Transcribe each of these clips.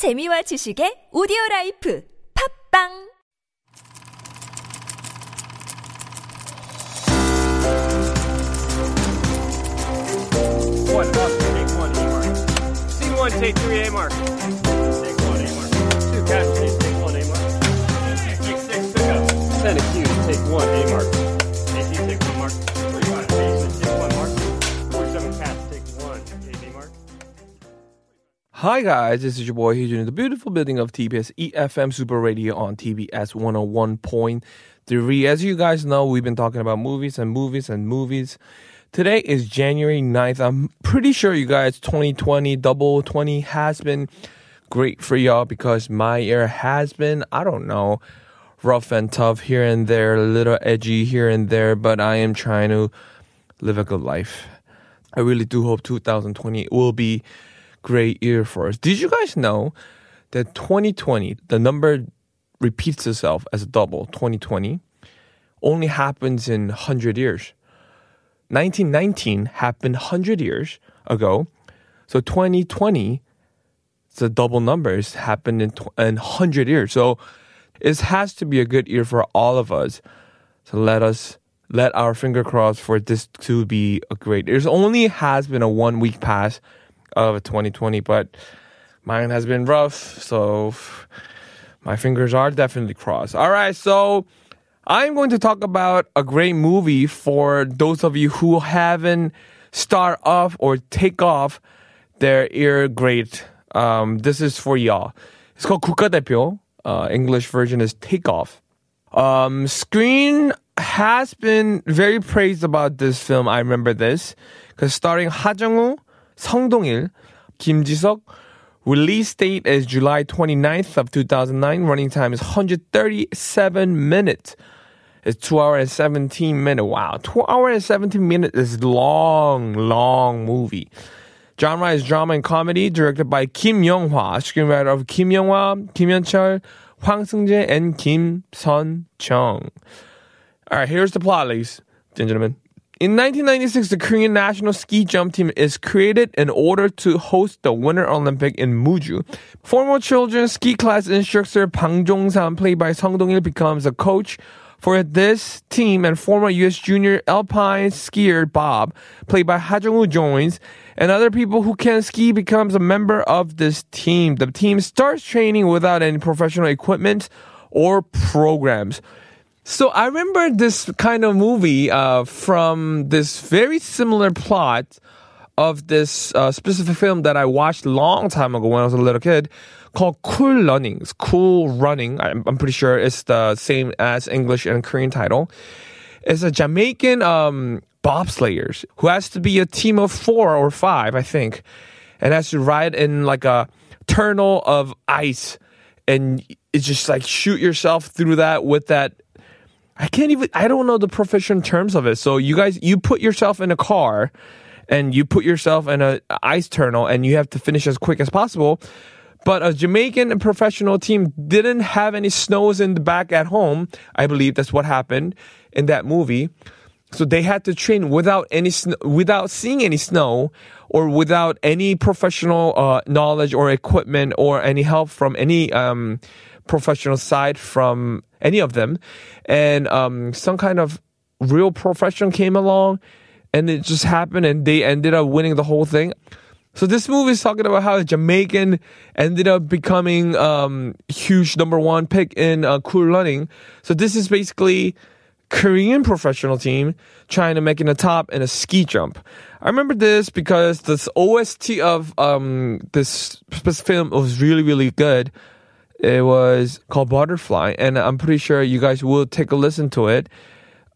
재미와 지식의 오디오 라이프 팝빵 One up, take one A mark. Scene one, take three A mark. Take one A mark. Two casualties, take one A mark. Take six, pick up. Ten accused, take one A mark. Hi guys, this is your boy Hyujin in the beautiful building of TBS EFM Super Radio on TBS 101.3. As you guys know, we've been talking about movies and movies and movies. Today is January 9th. I'm pretty sure you guys 2020 double 20 has been great for y'all because my year has been, I don't know, rough and tough here and there, a little edgy here and there, but I am trying to live a good life. I really do hope 2020 will be great year for us. Did you guys know that 2020, the number repeats itself as a double, 2020, only happens in 100 years? 1919 happened 100 years ago. So 2020, the double numbers happened in, in 100 years. So it has to be a good year for all of us. So let us let our finger cross for this to be a great. There's only has been a one week pass of 2020, but mine has been rough. So my fingers are definitely crossed. All right, so I'm going to talk about a great movie for those of you who haven't start off or take off their ear great. Um, this is for y'all. It's called 국가대표. Uh, English version is Take Off. Um, Screen has been very praised about this film. I remember this because starring 하정우, 성동일, 김지석. Release date is July 29th of 2009. Running time is 137 minutes. It's 2 hours and 17 minutes. Wow. 2 hours and 17 minutes is long, long movie. Genre is drama and comedy, directed by Kim Young-hwa, screenwriter of Kim Young-hwa, Kim Yeon-chul, Hwang Seung-jae, and Kim Sun-chung. All right, here's the plot, ladies and gentlemen. In 1996, the Korean national ski jump team is created in order to host the Winter Olympic in Muju. Former children's ski class instructor Bang Jong-sam, played by Song Dong-il, becomes a coach for this team, and former U.S. junior alpine skier Bob, played by Ha Jung-woo, joins, and other people who can ski becomes a member of this team. The team starts training without any professional equipment or programs. So I remember this kind of movie uh, from this very similar plot of this uh, specific film that I watched a long time ago when I was a little kid called Cool Running. Cool Running. I'm, I'm pretty sure it's the same as English and Korean title. It's a Jamaican um, bobsleighers who has to be a team of four or five, I think, and has to ride in like a tunnel of ice and it's just like shoot yourself through that with that I can't even I don't know the professional terms of it. So you guys you put yourself in a car and you put yourself in a ice tunnel and you have to finish as quick as possible. But a Jamaican professional team didn't have any snows in the back at home. I believe that's what happened in that movie. So they had to train without any sn- without seeing any snow or without any professional uh, knowledge or equipment or any help from any um, professional side from any of them. And um, some kind of real professional came along and it just happened and they ended up winning the whole thing. So this movie is talking about how a Jamaican ended up becoming um, huge number one pick in uh, Cool Running. So this is basically Korean professional team trying to make it a top in a ski jump. I remember this because this OST of um, this film was really really good. It was called Butterfly, and I'm pretty sure you guys will take a listen to it.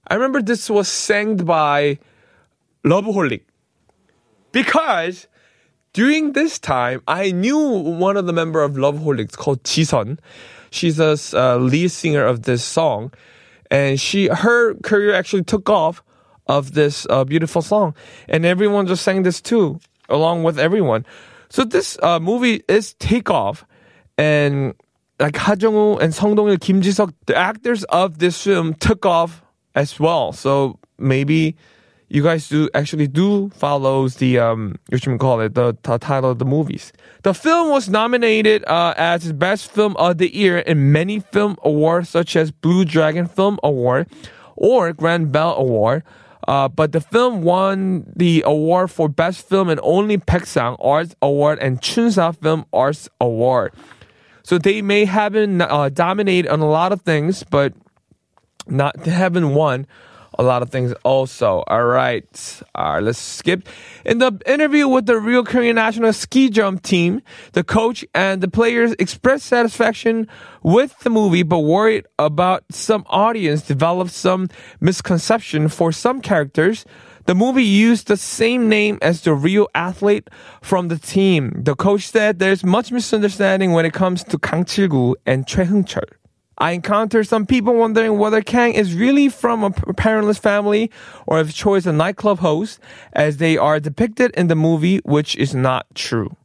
I remember this was sang by Loveholic because during this time, I knew one of the member of Loveholics called Jisun. She's a uh, lead singer of this song, and she her career actually took off of this uh, beautiful song, and everyone just sang this too, along with everyone. So this uh, movie is Takeoff, and like Ha Jung-woo and Song Dong-il, Kim Ji-seok, the actors of this film took off as well. So maybe you guys do actually do follows the um what you call it the, the title of the movies. The film was nominated uh, as best film of the year in many film awards such as Blue Dragon Film Award or Grand Bell Award. Uh, but the film won the award for best film and only Baeksang Arts Award and Chunsa Film Arts Award. So they may have been uh, dominated on a lot of things, but not haven't won a lot of things also. All right. All right, let's skip. In the interview with the Real Korean national ski jump team, the coach and the players expressed satisfaction with the movie, but worried about some audience developed some misconception for some characters. The movie used the same name as the real athlete from the team. The coach said there's much misunderstanding when it comes to Kang Chil-gu and Choi Heung-chul. I encountered some people wondering whether Kang is really from a parentless family or if Choi is a nightclub host, as they are depicted in the movie, which is not true.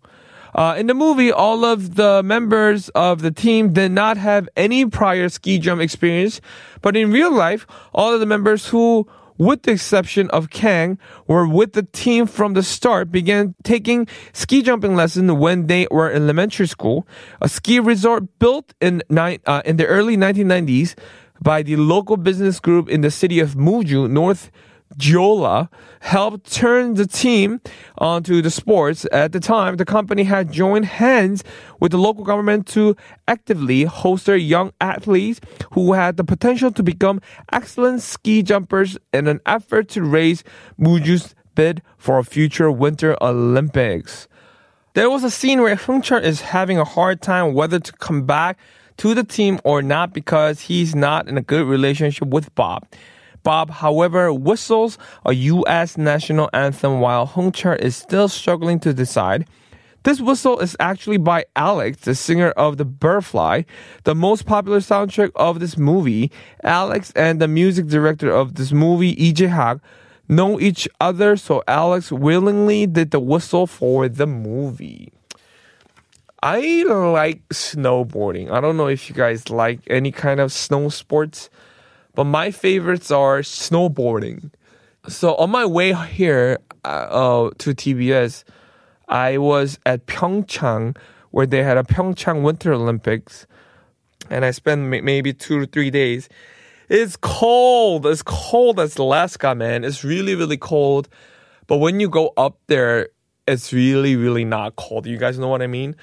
Uh, in the movie, all of the members of the team did not have any prior ski jump experience, but in real life, all of the members who with the exception of Kang, were with the team from the start, began taking ski jumping lessons when they were in elementary school. A ski resort built in, ni- uh, in the early 1990s by the local business group in the city of Muju, North Jeolla helped turn the team onto the sports. At the time, the company had joined hands with the local government to actively host their young athletes who had the potential to become excellent ski jumpers in an effort to raise Muju's bid for a future Winter Olympics. There was a scene where Heung-chul is having a hard time whether to come back to the team or not because he's not in a good relationship with Bob. Bob, however, whistles a U.S. national anthem while Heung-chul is still struggling to decide. This whistle is actually by Alex, the singer of The Butterfly, the most popular soundtrack of this movie. Alex and the music director of this movie, Lee Jae-hak, know each other, so Alex willingly did the whistle for the movie. I like snowboarding. I don't know if you guys like any kind of snow sports. But my favorites are snowboarding. So on my way here uh, uh to TBS, I was at Pyeongchang where they had a Pyeongchang Winter Olympics, and I spent maybe two to three days. It's cold. It's cold as Alaska, man. It's really, really cold. But when you go up there, it's really, really not cold. You guys know what I mean?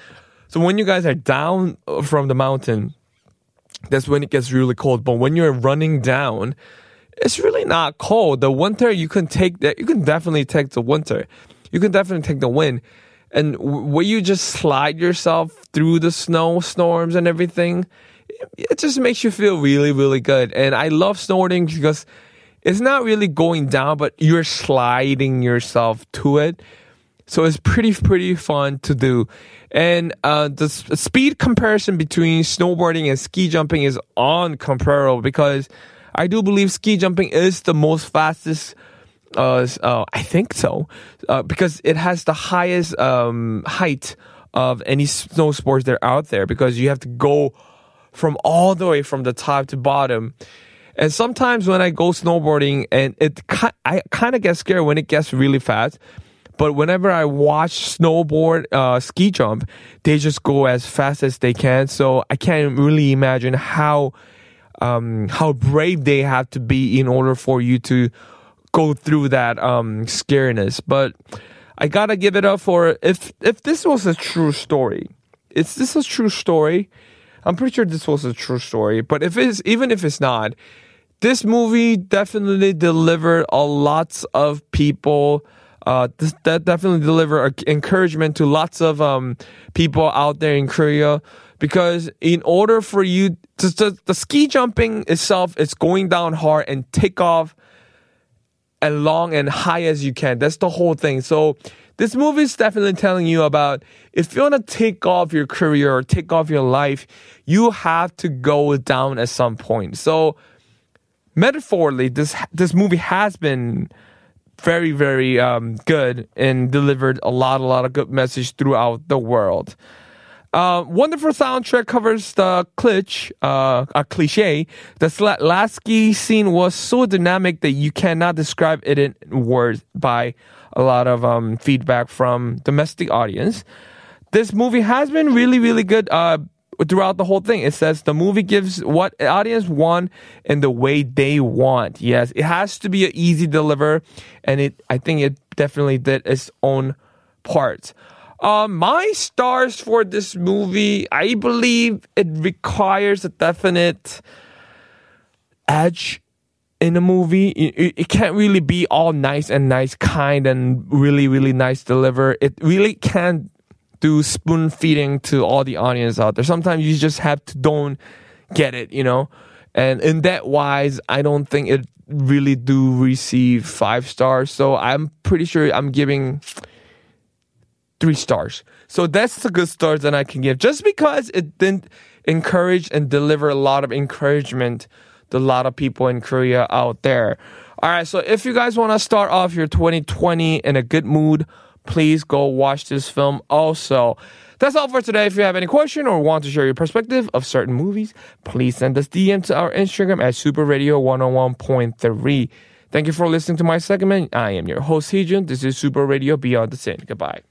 So when you guys are down from the mountain, that's when it gets really cold. But when you're running down, it's really not cold. The winter, you can take that. You can definitely take the winter. You can definitely take the wind. And where you just slide yourself through the snow storms and everything, it just makes you feel really, really good. And I love snowboarding because it's not really going down, but you're sliding yourself to it. So it's pretty, pretty fun to do. And uh, the speed comparison between snowboarding and ski jumping is uncomparable because I do believe ski jumping is the most fastest. Uh, uh, I think so, uh, because it has the highest um, height of any snow sports that are out there. Because you have to go from all the way from the top to bottom. And sometimes when I go snowboarding, and it, I kind of get scared when it gets really fast but whenever I watch snowboard, uh, ski jump, they just go as fast as they can. So I can't really imagine how, um, how brave they have to be in order for you to go through that, um, scariness. But I gotta give it up for if, if this was a true story, is this a true story? I'm pretty sure this was a true story. But if it's, even if it's not, this movie definitely delivered a lots of people uh, this, that definitely deliver encouragement to lots of um, people out there in Korea because in order for you to, to, the ski jumping itself is going down hard and take off as long and high as you can. That's the whole thing. So this movie is definitely telling you about if you want to take off your career or take off your life, you have to go down at some point. So metaphorically, this this movie has been very, very um, good and delivered a lot, a lot of good message throughout the world. Uh, wonderful soundtrack covers the cliche, uh, a cliche. The Lasky scene was so dynamic that you cannot describe it in words by a lot of um, feedback from domestic audience. This movie has been really, really good. Uh, throughout the whole thing. It says the movie gives what audience want in the way they want. Yes, it has to be an easy deliver, and it I think it definitely did its own part. Uh, my stars for this movie, I believe it requires a definite edge in a movie. It, it, can't really be all nice and nice, kind and really, really nice deliver. It really can't do spoon feeding to all the audience out there. Sometimes you just have to don't get it, you know. And in that wise, I don't think it really do receive five stars. So I'm pretty sure I'm giving three stars. So that's the good stars that I can give. Just because it didn't encourage and deliver a lot of encouragement to a lot of people in Korea out there. All right, so if you guys want to start off your 2020 in a good mood, please go watch this film also. That's all for today. If you have any question or want to share your perspective of certain movies, please send us DM to our Instagram at Super Radio 101.3. Thank you for listening to my segment. I am your host, Heejun. This is Super Radio Beyond the Scene. Goodbye.